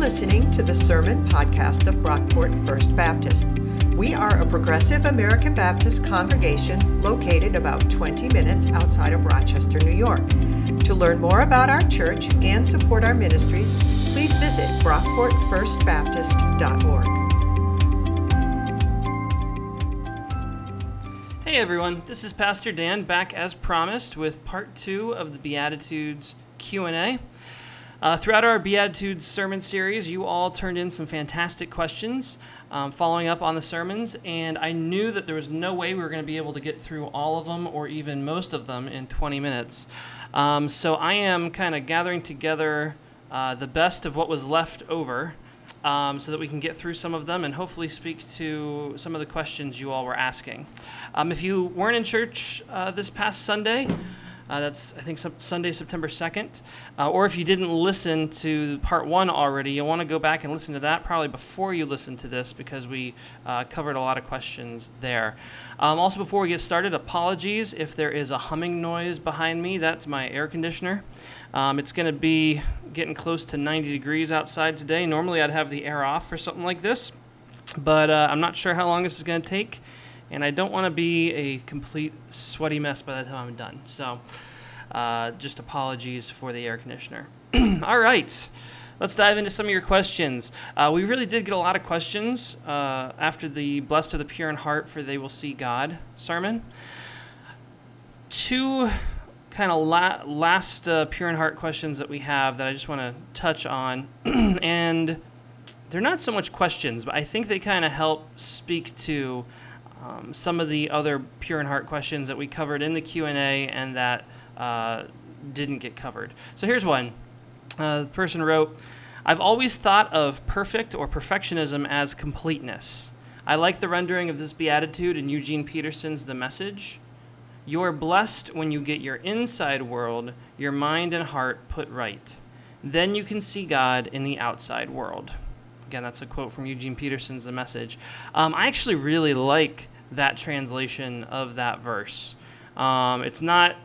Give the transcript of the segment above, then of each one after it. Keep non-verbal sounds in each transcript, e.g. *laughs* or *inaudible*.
listening to the Sermon Podcast of Brockport First Baptist. We are a progressive American Baptist congregation located about 20 minutes outside of Rochester, New York. To learn more about our church and support our ministries, please visit brockportfirstbaptist.org. Hey everyone, this is Pastor Dan back as promised with part 2 of the Beatitudes Q&A. Uh, throughout our Beatitudes sermon series, you all turned in some fantastic questions um, following up on the sermons, and I knew that there was no way we were going to be able to get through all of them or even most of them in 20 minutes. Um, so I am kind of gathering together uh, the best of what was left over. Um, so that we can get through some of them and hopefully speak to some of the questions you all were asking. Um, if you weren't in church uh, this past Sunday, uh, that's, I think, Sunday, September 2nd. Uh, or if you didn't listen to part one already, you'll want to go back and listen to that probably before you listen to this because we uh, covered a lot of questions there. Um, also, before we get started, apologies if there is a humming noise behind me. That's my air conditioner. Um, it's going to be getting close to 90 degrees outside today. Normally, I'd have the air off for something like this, but uh, I'm not sure how long this is going to take and I don't want to be a complete sweaty mess by the time I'm done. So, uh, just apologies for the air conditioner. *clears throat* All right, let's dive into some of your questions. Uh, we really did get a lot of questions uh, after the Blessed are the Pure in Heart, for they will see God sermon. Two kind of la- last uh, pure in heart questions that we have that I just want to touch on. *clears throat* and they're not so much questions, but I think they kind of help speak to um, some of the other pure in heart questions that we covered in the q&a and that uh, didn't get covered. So here's one. Uh, the person wrote i've always thought of perfect or perfectionism as completeness. I like the rendering of this beatitude in eugene peterson's the message. You're blessed when you get your inside world your mind and heart put right. Then you can see god in the outside world. Again, that's a quote from Eugene Peterson's The Message. Um, I actually really like that translation of that verse. Um, it's not.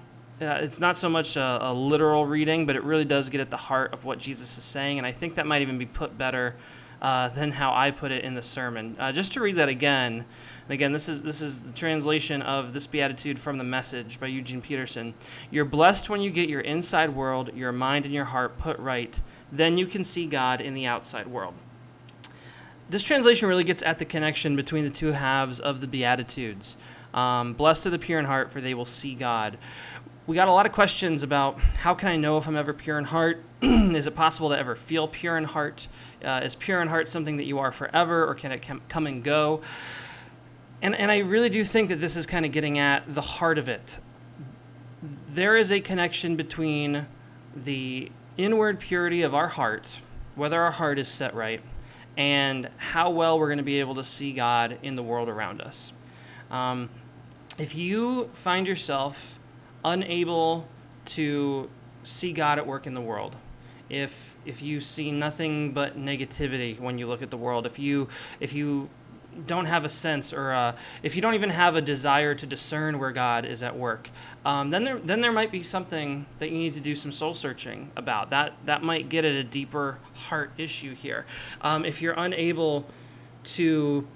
Uh, it's not so much a, a, literal reading, but it really does get at the heart of what Jesus is saying, and I think that might even be put better uh, than how I put it in the sermon. Uh, just to read that again, and again, this is this is the translation of this beatitude from the Message by Eugene Peterson. You're blessed when you get your inside world, your mind and your heart put right. Then you can see God in the outside world this translation really gets at the connection between the two halves of the Beatitudes. Um, Blessed are the pure in heart, for they will see God. We got a lot of questions about how can I know if I'm ever pure in heart? *clears throat* is it possible to ever feel pure in heart? Uh, is pure in heart something that you are forever, or can it come and go? And, and I really do think that this is kind of getting at the heart of it. There is a connection between the inward purity of our heart, whether our heart is set right, and how well we're going to be able to see God in the world around us. Um, if you find yourself unable to see God at work in the world, if if you see nothing but negativity when you look at the world, if you if you don't have a sense or uh, if you don't even have a desire to discern where God is at work, um, then there then there might be something that you need to do some soul searching about. That that might get at a deeper heart issue here. Um, if you're unable to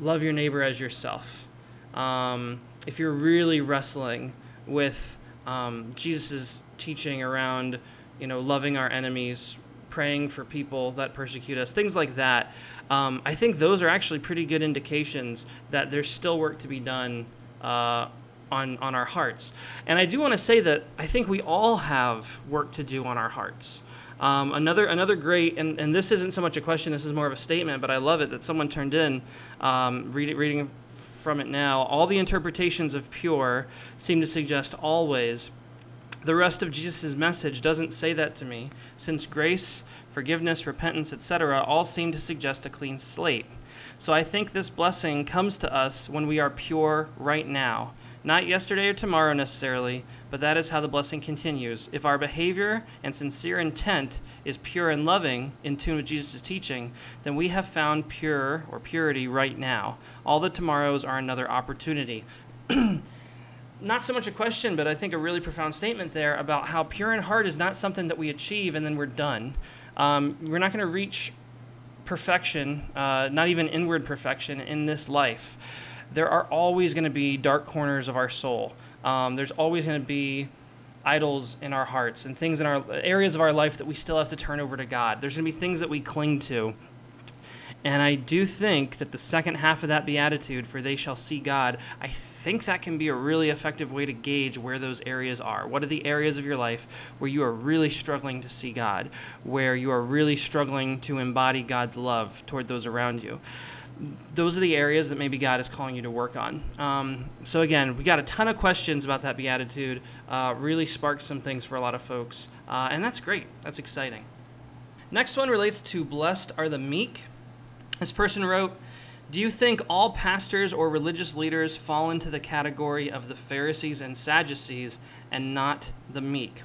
love your neighbor as yourself, um, if you're really wrestling with um, Jesus' teaching around you know loving our enemies, praying for people that persecute us, things like that. Um, I think those are actually pretty good indications that there's still work to be done uh, on on our hearts. And I do want to say that I think we all have work to do on our hearts. Um, another another great and, and this isn't so much a question this is more of a statement but I love it that someone turned in um, read reading from it now all the interpretations of pure seem to suggest always the rest of Jesus' message doesn't say that to me, since grace, forgiveness, repentance, etc., all seem to suggest a clean slate. So I think this blessing comes to us when we are pure right now. Not yesterday or tomorrow necessarily, but that is how the blessing continues. If our behavior and sincere intent is pure and loving, in tune with Jesus' teaching, then we have found pure or purity right now. All the tomorrows are another opportunity. *clears throat* not so much a question, but I think a really profound statement there about how pure in heart is not something that we achieve and then we're done. Um, we're not going to reach perfection, uh, not even inward perfection, in this life, there are always going to be dark corners of our soul. Um, there's always going to be idols in our hearts and things in our areas of our life that we still have to turn over to God. There's going to be things that we cling to. And I do think that the second half of that beatitude, for they shall see God, I think that can be a really effective way to gauge where those areas are. What are the areas of your life where you are really struggling to see God, where you are really struggling to embody God's love toward those around you? those are the areas that maybe God is calling you to work on. Um, so again, we got a ton of questions about that beatitude. Uh, really sparked some things for a lot of folks, uh, and that's great. That's exciting. Next one relates to blessed are the meek. This person wrote, "Do you think all pastors or religious leaders fall into the category of the Pharisees and Sadducees and not the meek?"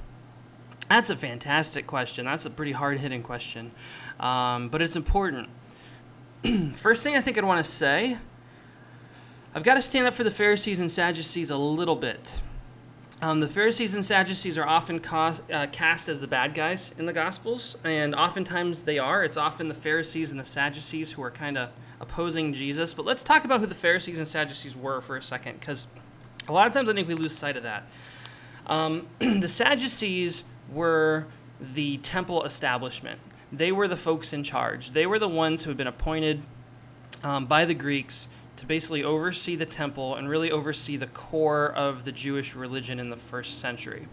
That's a fantastic question. That's a pretty hard hitting question, um, but it's important. *clears throat* First thing I think I'd want to say I've got to stand up for the Pharisees and Sadducees a little bit. Um, the Pharisees and Sadducees are often ca- uh, cast as the bad guys in the Gospels, and oftentimes they are. It's often the Pharisees and the Sadducees who are kind of opposing Jesus. But let's talk about who the Pharisees and Sadducees were for a second, because a lot of times I think we lose sight of that. Um, *clears throat* the Sadducees were the temple establishment they were the folks in charge. They were the ones who had been appointed um, by the Greeks to basically oversee the temple and really oversee the core of the Jewish religion in the first century.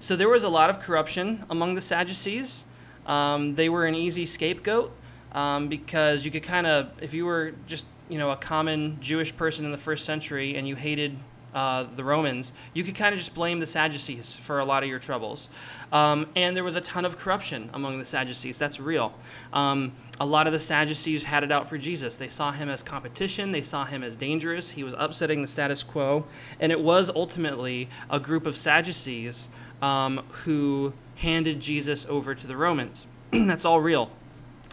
So there was a lot of corruption among the Sadducees. Um, they were an easy scapegoat um, because you could kind of, if you were just you know a common Jewish person in the first century and you hated uh, the Romans, you could kind of just blame the Sadducees for a lot of your troubles. Um, and there was a ton of corruption among the Sadducees. That's real. Um, a lot of the Sadducees had it out for Jesus. They saw him as competition, they saw him as dangerous. He was upsetting the status quo. And it was ultimately a group of Sadducees um, who handed Jesus over to the Romans. *clears throat* That's all real.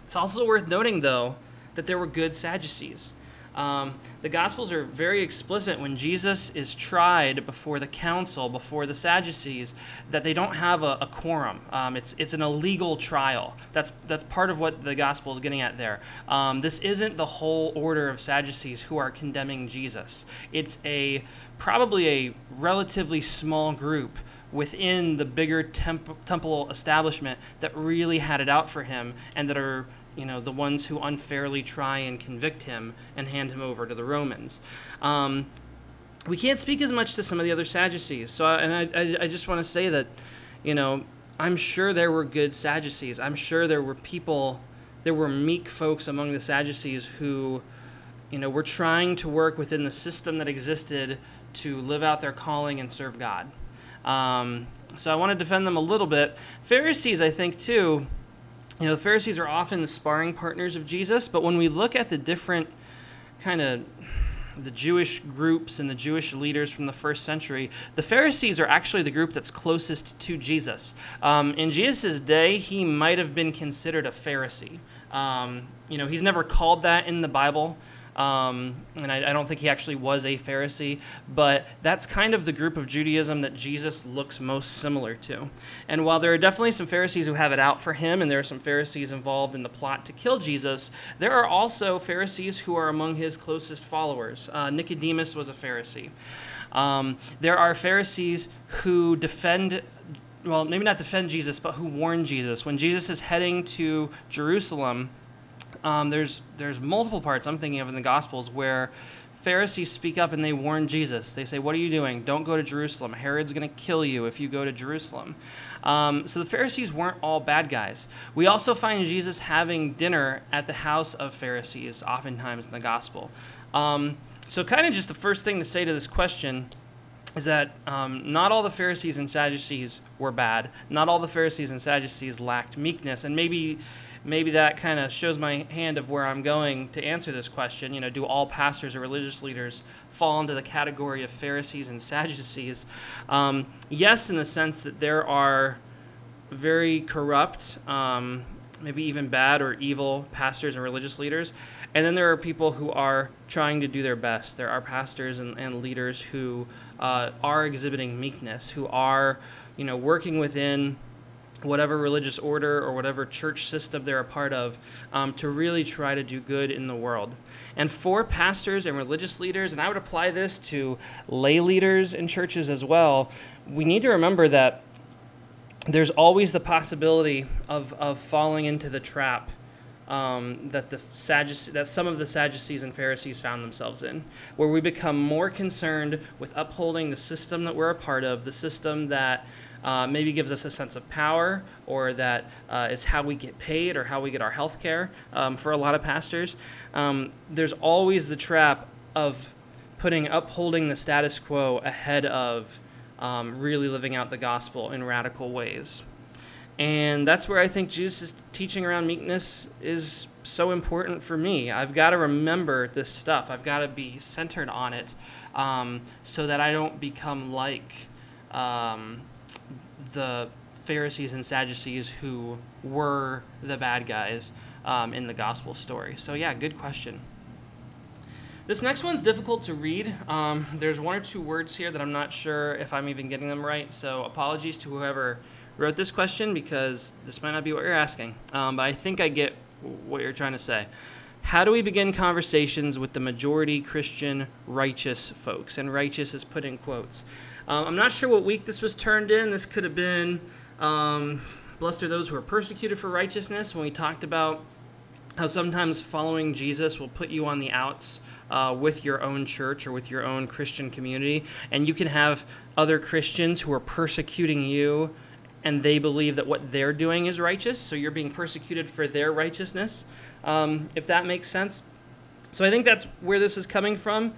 It's also worth noting, though, that there were good Sadducees. Um, the Gospels are very explicit when Jesus is tried before the council, before the Sadducees, that they don't have a, a quorum. Um, it's, it's an illegal trial. That's, that's part of what the Gospel is getting at there. Um, this isn't the whole order of Sadducees who are condemning Jesus. It's a probably a relatively small group within the bigger temp- temple establishment that really had it out for him and that are you know, the ones who unfairly try and convict him and hand him over to the Romans. Um, we can't speak as much to some of the other Sadducees. So, and I, I, I just want to say that, you know, I'm sure there were good Sadducees. I'm sure there were people, there were meek folks among the Sadducees who, you know, were trying to work within the system that existed to live out their calling and serve God. Um, so I want to defend them a little bit. Pharisees, I think, too, you know, the Pharisees are often the sparring partners of Jesus, but when we look at the different kind of the Jewish groups and the Jewish leaders from the first century, the Pharisees are actually the group that's closest to Jesus. Um, in Jesus' day, he might have been considered a Pharisee. Um, you know, he's never called that in the Bible. Um, and I, I, don't think he actually was a Pharisee, but that's kind of the group of Judaism that Jesus looks most similar to. And while there are definitely some Pharisees who have it out for him, and there are some Pharisees involved in the plot to kill Jesus, there are also Pharisees who are among his closest followers. Uh, Nicodemus was a Pharisee. Um, there are Pharisees who defend well, maybe not defend Jesus, but who warn Jesus. When Jesus is heading to Jerusalem, um, there's there's multiple parts I'm thinking of in the Gospels where Pharisees speak up and they warn Jesus. They say, "What are you doing? Don't go to Jerusalem. Herod's going to kill you if you go to Jerusalem." Um, so the Pharisees weren't all bad guys. We also find Jesus having dinner at the house of Pharisees, oftentimes in the Gospel. Um, so, kind of just the first thing to say to this question is that um, not all the Pharisees and Sadducees were bad. Not all the Pharisees and Sadducees lacked meekness, and maybe maybe that kind of shows my hand of where I'm going to answer this question. You know, do all pastors or religious leaders fall into the category of Pharisees and Sadducees? Um, yes, in the sense that there are very corrupt, um, maybe even bad or evil pastors and religious leaders. And then there are people who are trying to do their best. There are pastors and, and leaders who uh, are exhibiting meekness, who are, you know, working within whatever religious order or whatever church system they're a part of, um, to really try to do good in the world. And for pastors and religious leaders, and I would apply this to lay leaders in churches as well, we need to remember that there's always the possibility of, of falling into the trap um, that the Sadduce- that some of the Sadducees and Pharisees found themselves in, where we become more concerned with upholding the system that we're a part of, the system that uh, maybe gives us a sense of power, or that uh, is how we get paid or how we get our health care um, for a lot of pastors. Um, there's always the trap of putting upholding the status quo ahead of um, really living out the gospel in radical ways. And that's where I think Jesus' teaching around meekness is so important for me. I've got to remember this stuff, I've got to be centered on it um, so that I don't become like um, the Pharisees and Sadducees who were the bad guys um, in the gospel story. So, yeah, good question. This next one's difficult to read. Um, there's one or two words here that I'm not sure if I'm even getting them right, so apologies to whoever wrote this question because this might not be what you're asking. Um, but I think I get what you're trying to say. How do we begin conversations with the majority Christian righteous folks? And righteous is put in quotes. Um, I'm not sure what week this was turned in. This could have been um, Blessed are those who are persecuted for righteousness when we talked about how sometimes following Jesus will put you on the outs uh, with your own church or with your own Christian community. And you can have other Christians who are persecuting you and they believe that what they're doing is righteous. So you're being persecuted for their righteousness, um, if that makes sense. So I think that's where this is coming from.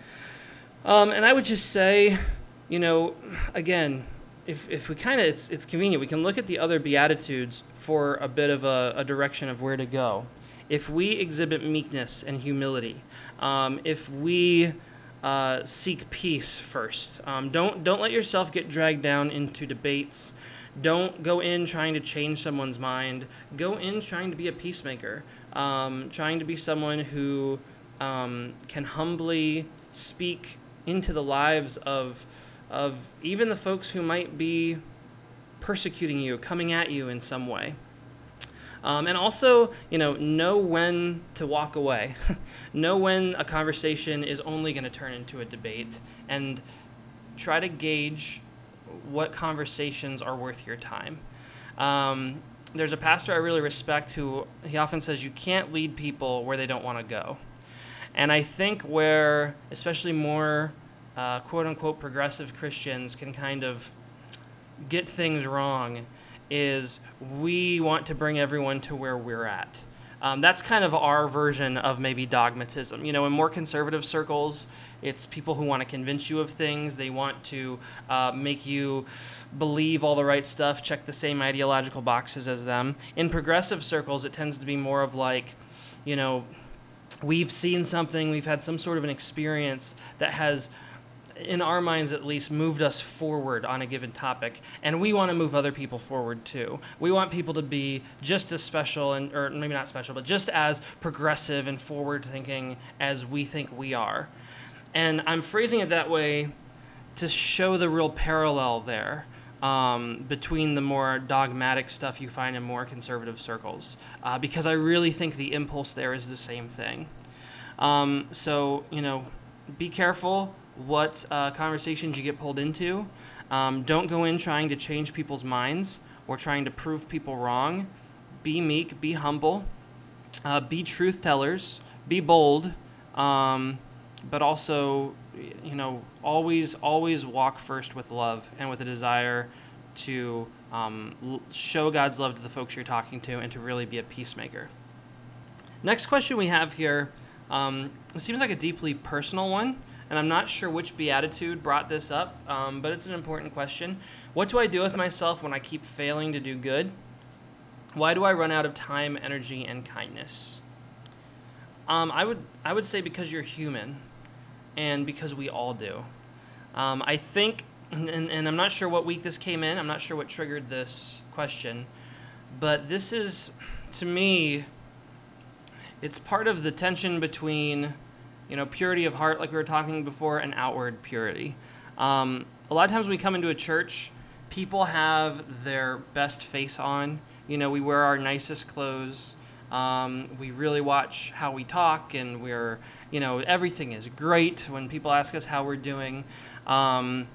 Um, and I would just say, you know, again, if, if we kind of, it's, it's convenient, we can look at the other Beatitudes for a bit of a, a direction of where to go. If we exhibit meekness and humility, um, if we uh, seek peace first, um, don't, don't let yourself get dragged down into debates. Don't go in trying to change someone's mind. Go in trying to be a peacemaker, um, trying to be someone who um, can humbly speak into the lives of of even the folks who might be persecuting you, coming at you in some way. Um, and also, you know, know when to walk away. *laughs* know when a conversation is only going to turn into a debate, and try to gauge what conversations are worth your time. Um, there's a pastor I really respect who he often says you can't lead people where they don't want to go. And I think where, especially more uh, quote unquote progressive Christians can kind of get things wrong is we want to bring everyone to where we're at. Um, that's kind of our version of maybe dogmatism. You know, in more conservative circles, it's people who want to convince you of things. They want to uh, make you believe all the right stuff, check the same ideological boxes as them. In progressive circles, it tends to be more of like, you know, we've seen something, we've had some sort of an experience that has in our minds at least, moved us forward on a given topic. And we want to move other people forward too. We want people to be just as special, and, or maybe not special, but just as progressive and forward thinking as we think we are. And I'm phrasing it that way to show the real parallel there. Um, between the more dogmatic stuff you find in more conservative circles, uh, because I really think the impulse there is the same thing. Um, so, you know, be careful what uh, conversations you get pulled into. Um, don't go in trying to change people's minds or trying to prove people wrong. Be meek, be humble, uh, be truth tellers, be bold, um, but also, you know, always, always walk first with love and with a desire to um, show God's love to the folks you're talking to and to really be a peacemaker. Next question we have here um, seems like a deeply personal one and I'm not sure which beatitude brought this up, um, but it's an important question. What do I do with myself when I keep failing to do good? Why do I run out of time, energy, and kindness? Um, I would I would say because you're human, and because we all do. Um, I think, and, and I'm not sure what week this came in. I'm not sure what triggered this question, but this is, to me, it's part of the tension between you know, purity of heart, like we were talking before, and outward purity. Um, a lot of times when we come into a church, people have their best face on. You know, we wear our nicest clothes. Um, we really watch how we talk, and we're, you know, everything is great when people ask us how we're doing. Um,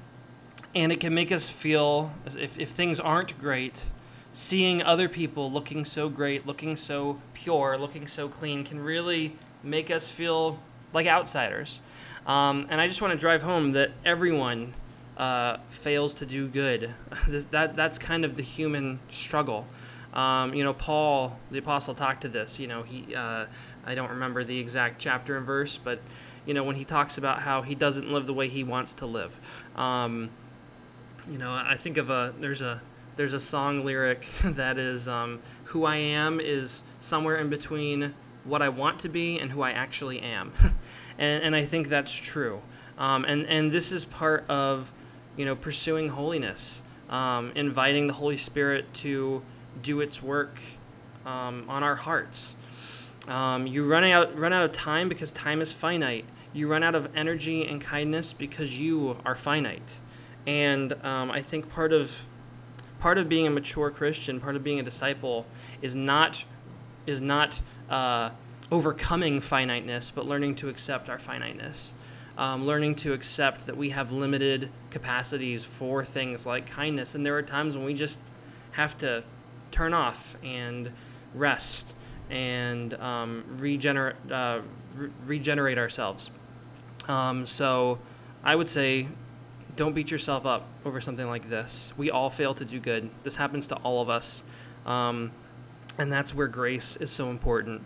and it can make us feel, if, if things aren't great, seeing other people looking so great, looking so pure, looking so clean can really make us feel like outsiders. Um, and I just want to drive home that everyone uh, fails to do good. *laughs* that that's kind of the human struggle. Um, you know, Paul, the apostle, talked to this. You know, he uh, I don't remember the exact chapter and verse, but you know when he talks about how he doesn't live the way he wants to live. Um, you know, I think of a there's a there's a song lyric *laughs* that is um, who I am is somewhere in between what I want to be and who I actually am, *laughs* and and I think that's true. Um, and and this is part of you know pursuing holiness, um, inviting the Holy Spirit to do its work um, on our hearts. Um, you run out run out of time because time is finite. You run out of energy and kindness because you are finite. And um, I think part of part of being a mature Christian, part of being a disciple, is not is not uh, overcoming finiteness, but learning to accept our finiteness. Um, learning to accept that we have limited capacities for things like kindness, and there are times when we just have to turn off and rest and um, regenerate uh, re- regenerate ourselves. Um, so, I would say don't beat yourself up over something like this. We all fail to do good. This happens to all of us. Um, and that's where grace is so important.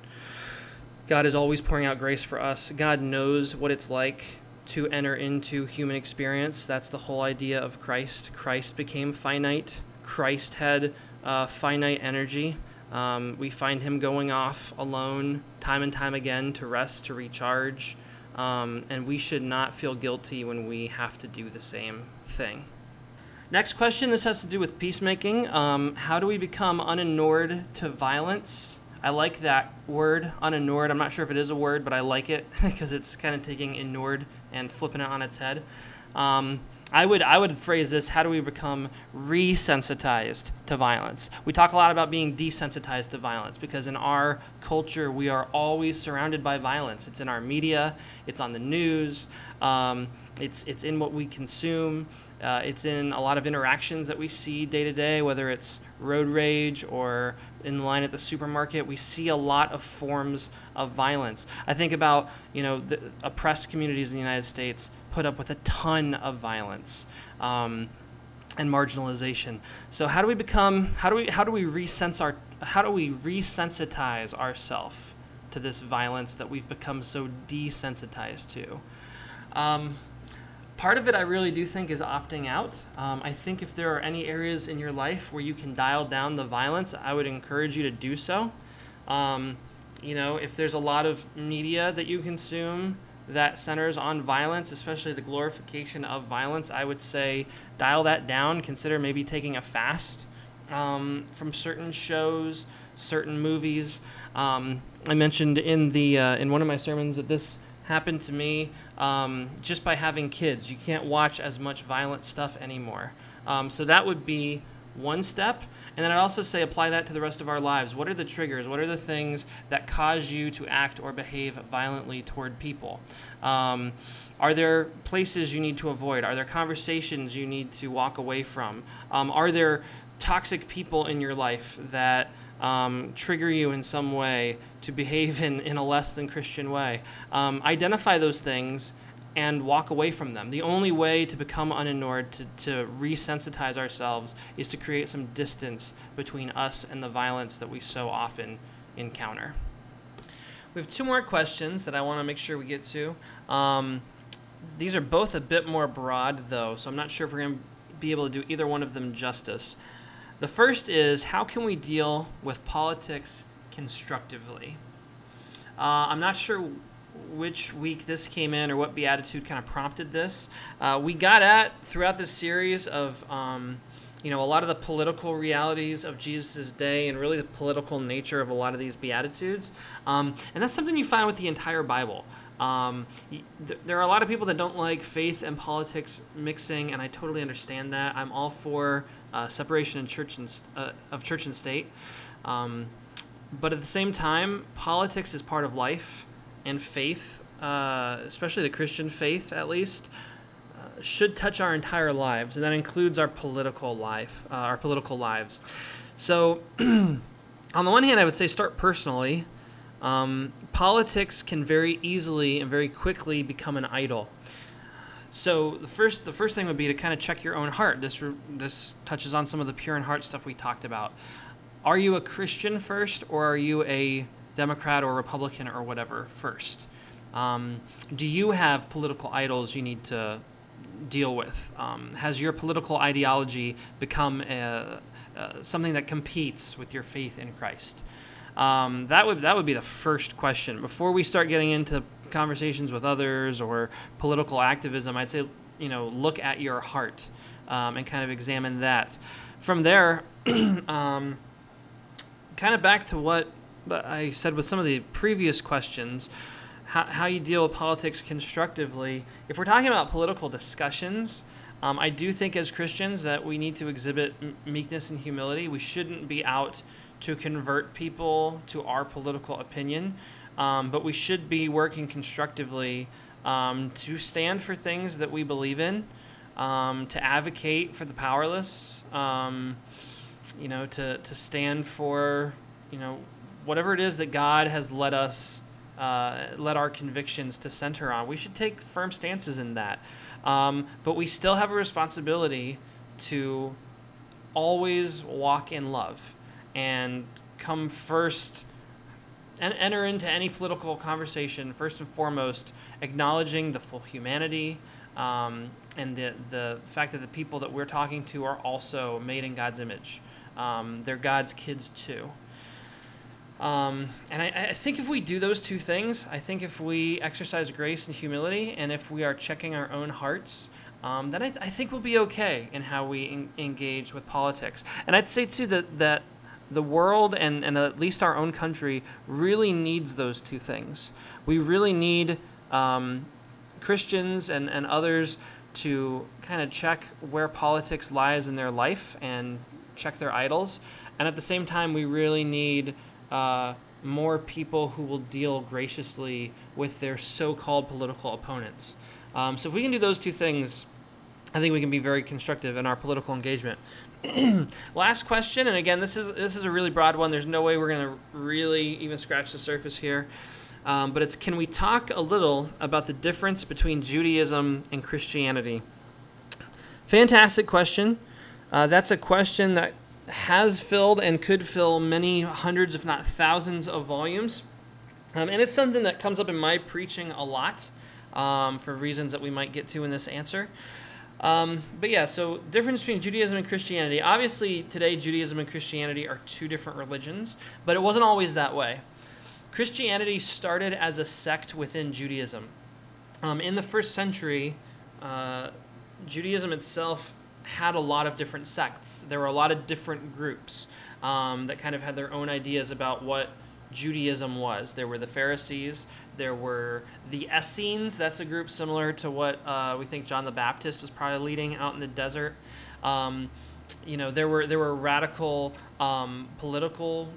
God is always pouring out grace for us. God knows what it's like to enter into human experience. That's the whole idea of Christ. Christ became finite, Christ had uh, finite energy. Um, we find him going off alone time and time again to rest, to recharge. Um, and we should not feel guilty when we have to do the same thing. Next question this has to do with peacemaking. Um, how do we become uninured to violence? I like that word, uninured. I'm not sure if it is a word, but I like it *laughs* because it's kind of taking inured and flipping it on its head. Um, I would I would phrase this: How do we become resensitized to violence? We talk a lot about being desensitized to violence because in our culture we are always surrounded by violence. It's in our media, it's on the news, um, it's it's in what we consume. Uh, it's in a lot of interactions that we see day to day, whether it's road rage or in line at the supermarket. We see a lot of forms of violence. I think about you know the oppressed communities in the United States put up with a ton of violence. Um, and marginalization. So how do we become how do we how do we resense our how do we resensitize ourselves to this violence that we've become so desensitized to? Um, part of it I really do think is opting out. Um, I think if there are any areas in your life where you can dial down the violence, I would encourage you to do so. Um, you know, if there's a lot of media that you consume that centers on violence, especially the glorification of violence, I would say dial that down. Consider maybe taking a fast um, from certain shows, certain movies. Um, I mentioned in the uh, in one of my sermons that this happened to me um, just by having kids. You can't watch as much violent stuff anymore. Um, so that would be one step. And then I'd also say apply that to the rest of our lives. What are the triggers? What are the things that cause you to act or behave violently toward people? Um, are there places you need to avoid? Are there conversations you need to walk away from? Um, are there toxic people in your life that um, trigger you in some way to behave in, in a less than Christian way? Um, identify those things and walk away from them. The only way to become uninured, to, to resensitize ourselves, is to create some distance between us and the violence that we so often encounter. We have two more questions that I want to make sure we get to. Um, these are both a bit more broad, though, so I'm not sure if we're going to be able to do either one of them justice. The first is how can we deal with politics constructively? Uh, I'm not sure which week this came in or what beatitude kind of prompted this. Uh, we got at throughout this series of um, you know a lot of the political realities of Jesus' day and really the political nature of a lot of these beatitudes, um, and that's something you find with the entire Bible. Um, th- there are a lot of people that don't like faith and politics mixing, and I totally understand that. I'm all for uh, separation church and uh, of church and state. Um, but at the same time, politics is part of life, and faith, uh, especially the Christian faith at least, uh, should touch our entire lives, and that includes our political life, uh, our political lives. So, *clears throat* on the one hand, I would say start personally. Um, politics can very easily and very quickly become an idol. So the first the first thing would be to kind of check your own heart. This this touches on some of the pure in heart stuff we talked about. Are you a Christian first, or are you a Democrat or Republican or whatever first? Um, do you have political idols you need to deal with? Um, has your political ideology become a, uh, something that competes with your faith in Christ? Um, that would that would be the first question before we start getting into conversations with others or political activism. I'd say you know look at your heart um, and kind of examine that. From there, *clears throat* um, kind of back to what I said with some of the previous questions. How, how you deal with politics constructively. If we're talking about political discussions, um, I do think as Christians that we need to exhibit meekness and humility. We shouldn't be out to convert people to our political opinion, um, but we should be working constructively um, to stand for things that we believe in, um, to advocate for the powerless, um, you know, to, to stand for, you know, whatever it is that God has led us, uh, let our convictions to center on. We should take firm stances in that. Um, but we still have a responsibility to always walk in love and come first and enter into any political conversation first and foremost acknowledging the full humanity um, and the, the fact that the people that we're talking to are also made in God's image. Um, they're God's kids too. Um, and I, I, think if we do those two things, I think if we exercise grace and humility, and if we are checking our own hearts, um, then I, th- I, think we'll be okay in how we en- engage with politics. And I'd say too that that the world and, and at least our own country really needs those two things. We really need um, Christians and, and others to kind of check where politics lies in their life and check their idols. And at the same time, we really need uh, more people who will deal graciously with their so called political opponents. Um, so if we can do those two things, I think we can be very constructive in our political engagement. *clears throat* Last question, and again, this is this is a really broad one. There's no way we're going to really even scratch the surface here. Um, but it's can we talk a little about the difference between Judaism and Christianity? Fantastic question. Uh, that's a question that has filled and could fill many hundreds, if not thousands, of volumes. Um, and it's something that comes up in my preaching a lot um, for reasons that we might get to in this answer. Um, but yeah, so difference between Judaism and Christianity. Obviously, today Judaism and Christianity are two different religions, but it wasn't always that way. Christianity started as a sect within Judaism. Um, in the first century, uh, Judaism itself had a lot of different sects. There were a lot of different groups um, that kind of had their own ideas about what Judaism was. There were the Pharisees, there were the Essenes. That's a group similar to what uh, we think John the Baptist was probably leading out in the desert. Um, you know, there were there were radical um, political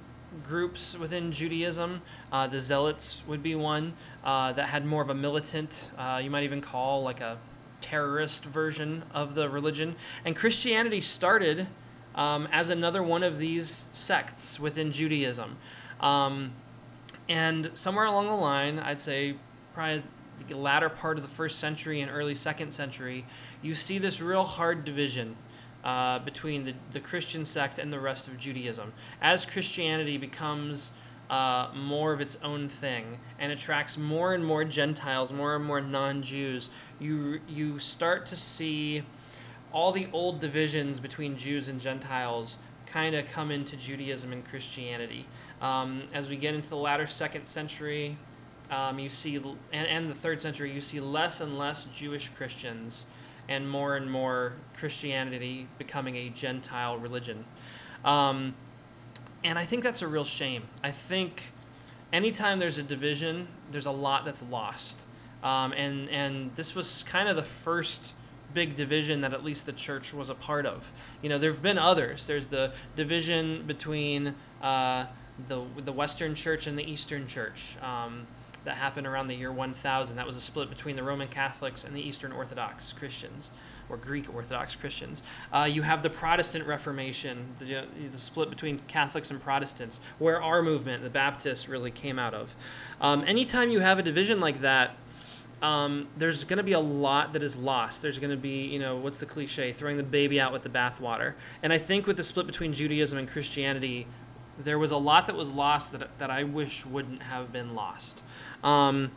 groups within Judaism. Uh, the Zealots would be one uh, that had more of a militant, uh, you might even call like a terrorist version of the religion. And Christianity started um, as another one of these sects within Judaism. Um, and somewhere along the line, I'd say probably the latter part of the first century and early second century, you see this real hard division uh, between the, the Christian sect and the rest of Judaism. As Christianity becomes uh, more of its own thing and attracts more and more Gentiles, more and more non Jews, you, you start to see all the old divisions between Jews and Gentiles kind of come into Judaism and Christianity. Um, as we get into the latter second century, um, you see, and, and the third century, you see less and less Jewish Christians and more and more Christianity becoming a Gentile religion. Um, and I think that's a real shame. I think anytime there's a division, there's a lot that's lost. Um, and, and this was kind of the first big division that at least the church was a part of. You know, there have been others. There's the division between uh, the the Western Church and the Eastern Church. Um, that happened around the year 1000. That was a split between the Roman Catholics and the Eastern Orthodox Christians or Greek Orthodox Christians. Uh, you have the Protestant Reformation, the, the, split between Catholics and Protestants, where our movement, the Baptists, really came out of. Um, anytime you have a division like that, um, there's going to be a lot that is lost. There's going to be, you know, what's the cliche? Throwing the baby out with the bathwater. And I think with the split between Judaism and Christianity, there was a lot that was lost that, that I wish wouldn't have been lost. Um,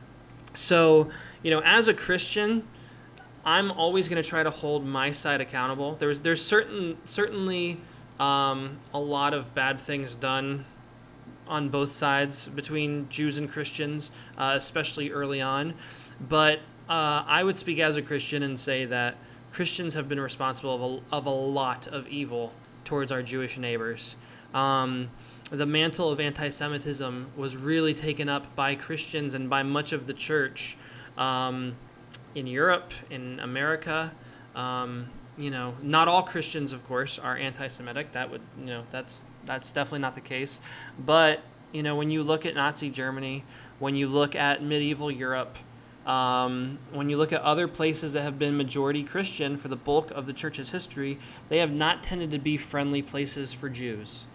so, you know, as a Christian, I'm always going to try to hold my side accountable. There's there's certain certainly um, a lot of bad things done on both sides between Jews and Christians, uh, especially early on. But uh, I would speak as a Christian and say that Christians have been responsible of a, of a lot of evil towards our Jewish neighbors. Um, the mantle of anti Semitism was really taken up by Christians and by much of the church um, in Europe, in America. Um, you know, not all Christians, of course, are anti-Semitic. That would, you know, that's that's definitely not the case. But you know, when you look at Nazi Germany, when you look at medieval Europe, um, when you look at other places that have been majority Christian for the bulk of the church's history, they have not tended to be friendly places for Jews.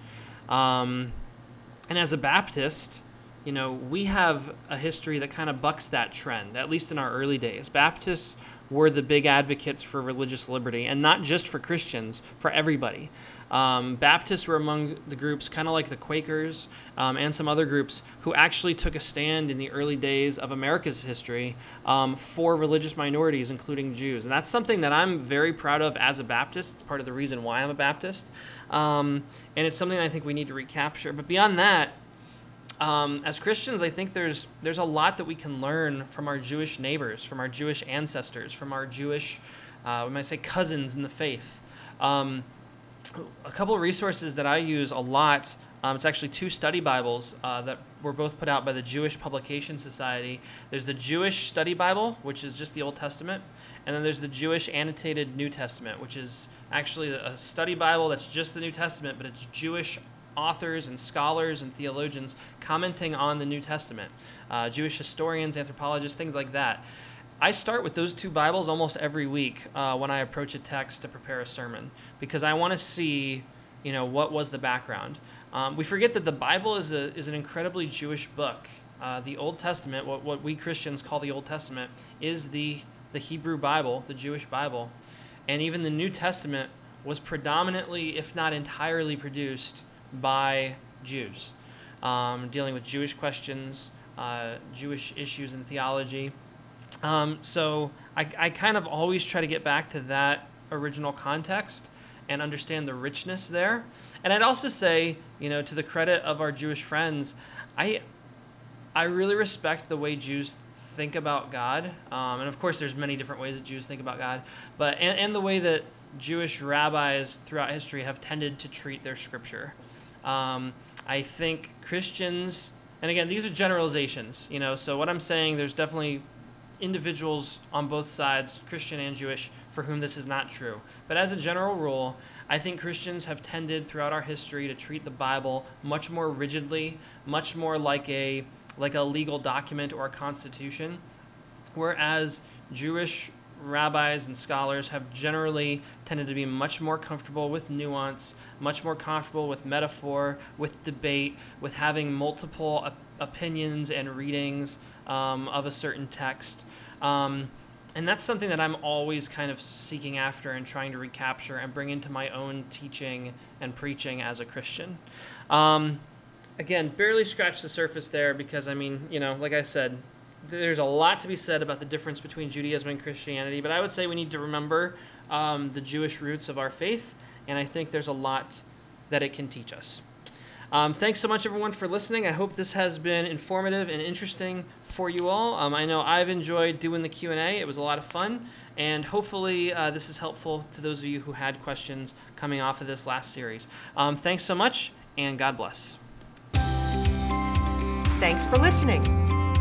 Um, and as a Baptist, you know, we have a history that kind of bucks that trend, at least in our early days. Baptists were the big advocates for religious liberty, and not just for Christians, for everybody. Um, Baptists were among the groups, kind of like the Quakers um, and some other groups, who actually took a stand in the early days of America's history um, for religious minorities, including Jews. And that's something that I'm very proud of as a Baptist. It's part of the reason why I'm a Baptist. Um, and it's something I think we need to recapture. But beyond that, um, as Christians, I think there's there's a lot that we can learn from our Jewish neighbors, from our Jewish ancestors, from our Jewish, uh, we might say, cousins in the faith. Um, a couple of resources that I use a lot. Um, it's actually two study Bibles uh, that were both put out by the Jewish Publication Society. There's the Jewish Study Bible, which is just the Old Testament, and then there's the Jewish Annotated New Testament, which is actually a study Bible that's just the New Testament, but it's Jewish authors and scholars and theologians commenting on the New Testament, uh, Jewish historians, anthropologists, things like that. I start with those two Bibles almost every week uh, when I approach a text to prepare a sermon because I want to see, you know, what was the background. Um, we forget that the Bible is, a, is an incredibly Jewish book. Uh, the Old Testament, what, what we Christians call the Old Testament, is the, the Hebrew Bible, the Jewish Bible. And even the New Testament was predominantly, if not entirely, produced by Jews, um, dealing with Jewish questions, uh, Jewish issues in theology. Um, so I, I kind of always try to get back to that original context and understand the richness there. And I'd also say, you know, to the credit of our Jewish friends, I I really respect the way Jews think about God. Um, and of course, there's many different ways that Jews think about God, but and, and the way that Jewish rabbis throughout history have tended to treat their scripture. Um, I think Christians, and again, these are generalizations, you know, so what I'm saying, there's definitely individuals on both sides, Christian and Jewish, for whom this is not true. But as a general rule, I think Christians have tended throughout our history to treat the Bible much more rigidly, much more like a like a legal document or a constitution, whereas Jewish rabbis and scholars have generally tended to be much more comfortable with nuance, much more comfortable with metaphor, with debate, with having multiple op- opinions and readings um, of a certain text. Um, and that's something that I'm always kind of seeking after and trying to recapture and bring into my own teaching and preaching as a Christian. Um, again, barely scratched the surface there because, I mean, you know, like I said, there's a lot to be said about the difference between Judaism and Christianity, but I would say we need to remember um, the Jewish roots of our faith, and I think there's a lot that it can teach us. Um, thanks so much, everyone, for listening. I hope this has been informative and interesting for you all. Um, I know I've enjoyed doing the Q and A; it was a lot of fun, and hopefully uh, this is helpful to those of you who had questions coming off of this last series. Um, thanks so much, and God bless. Thanks for listening.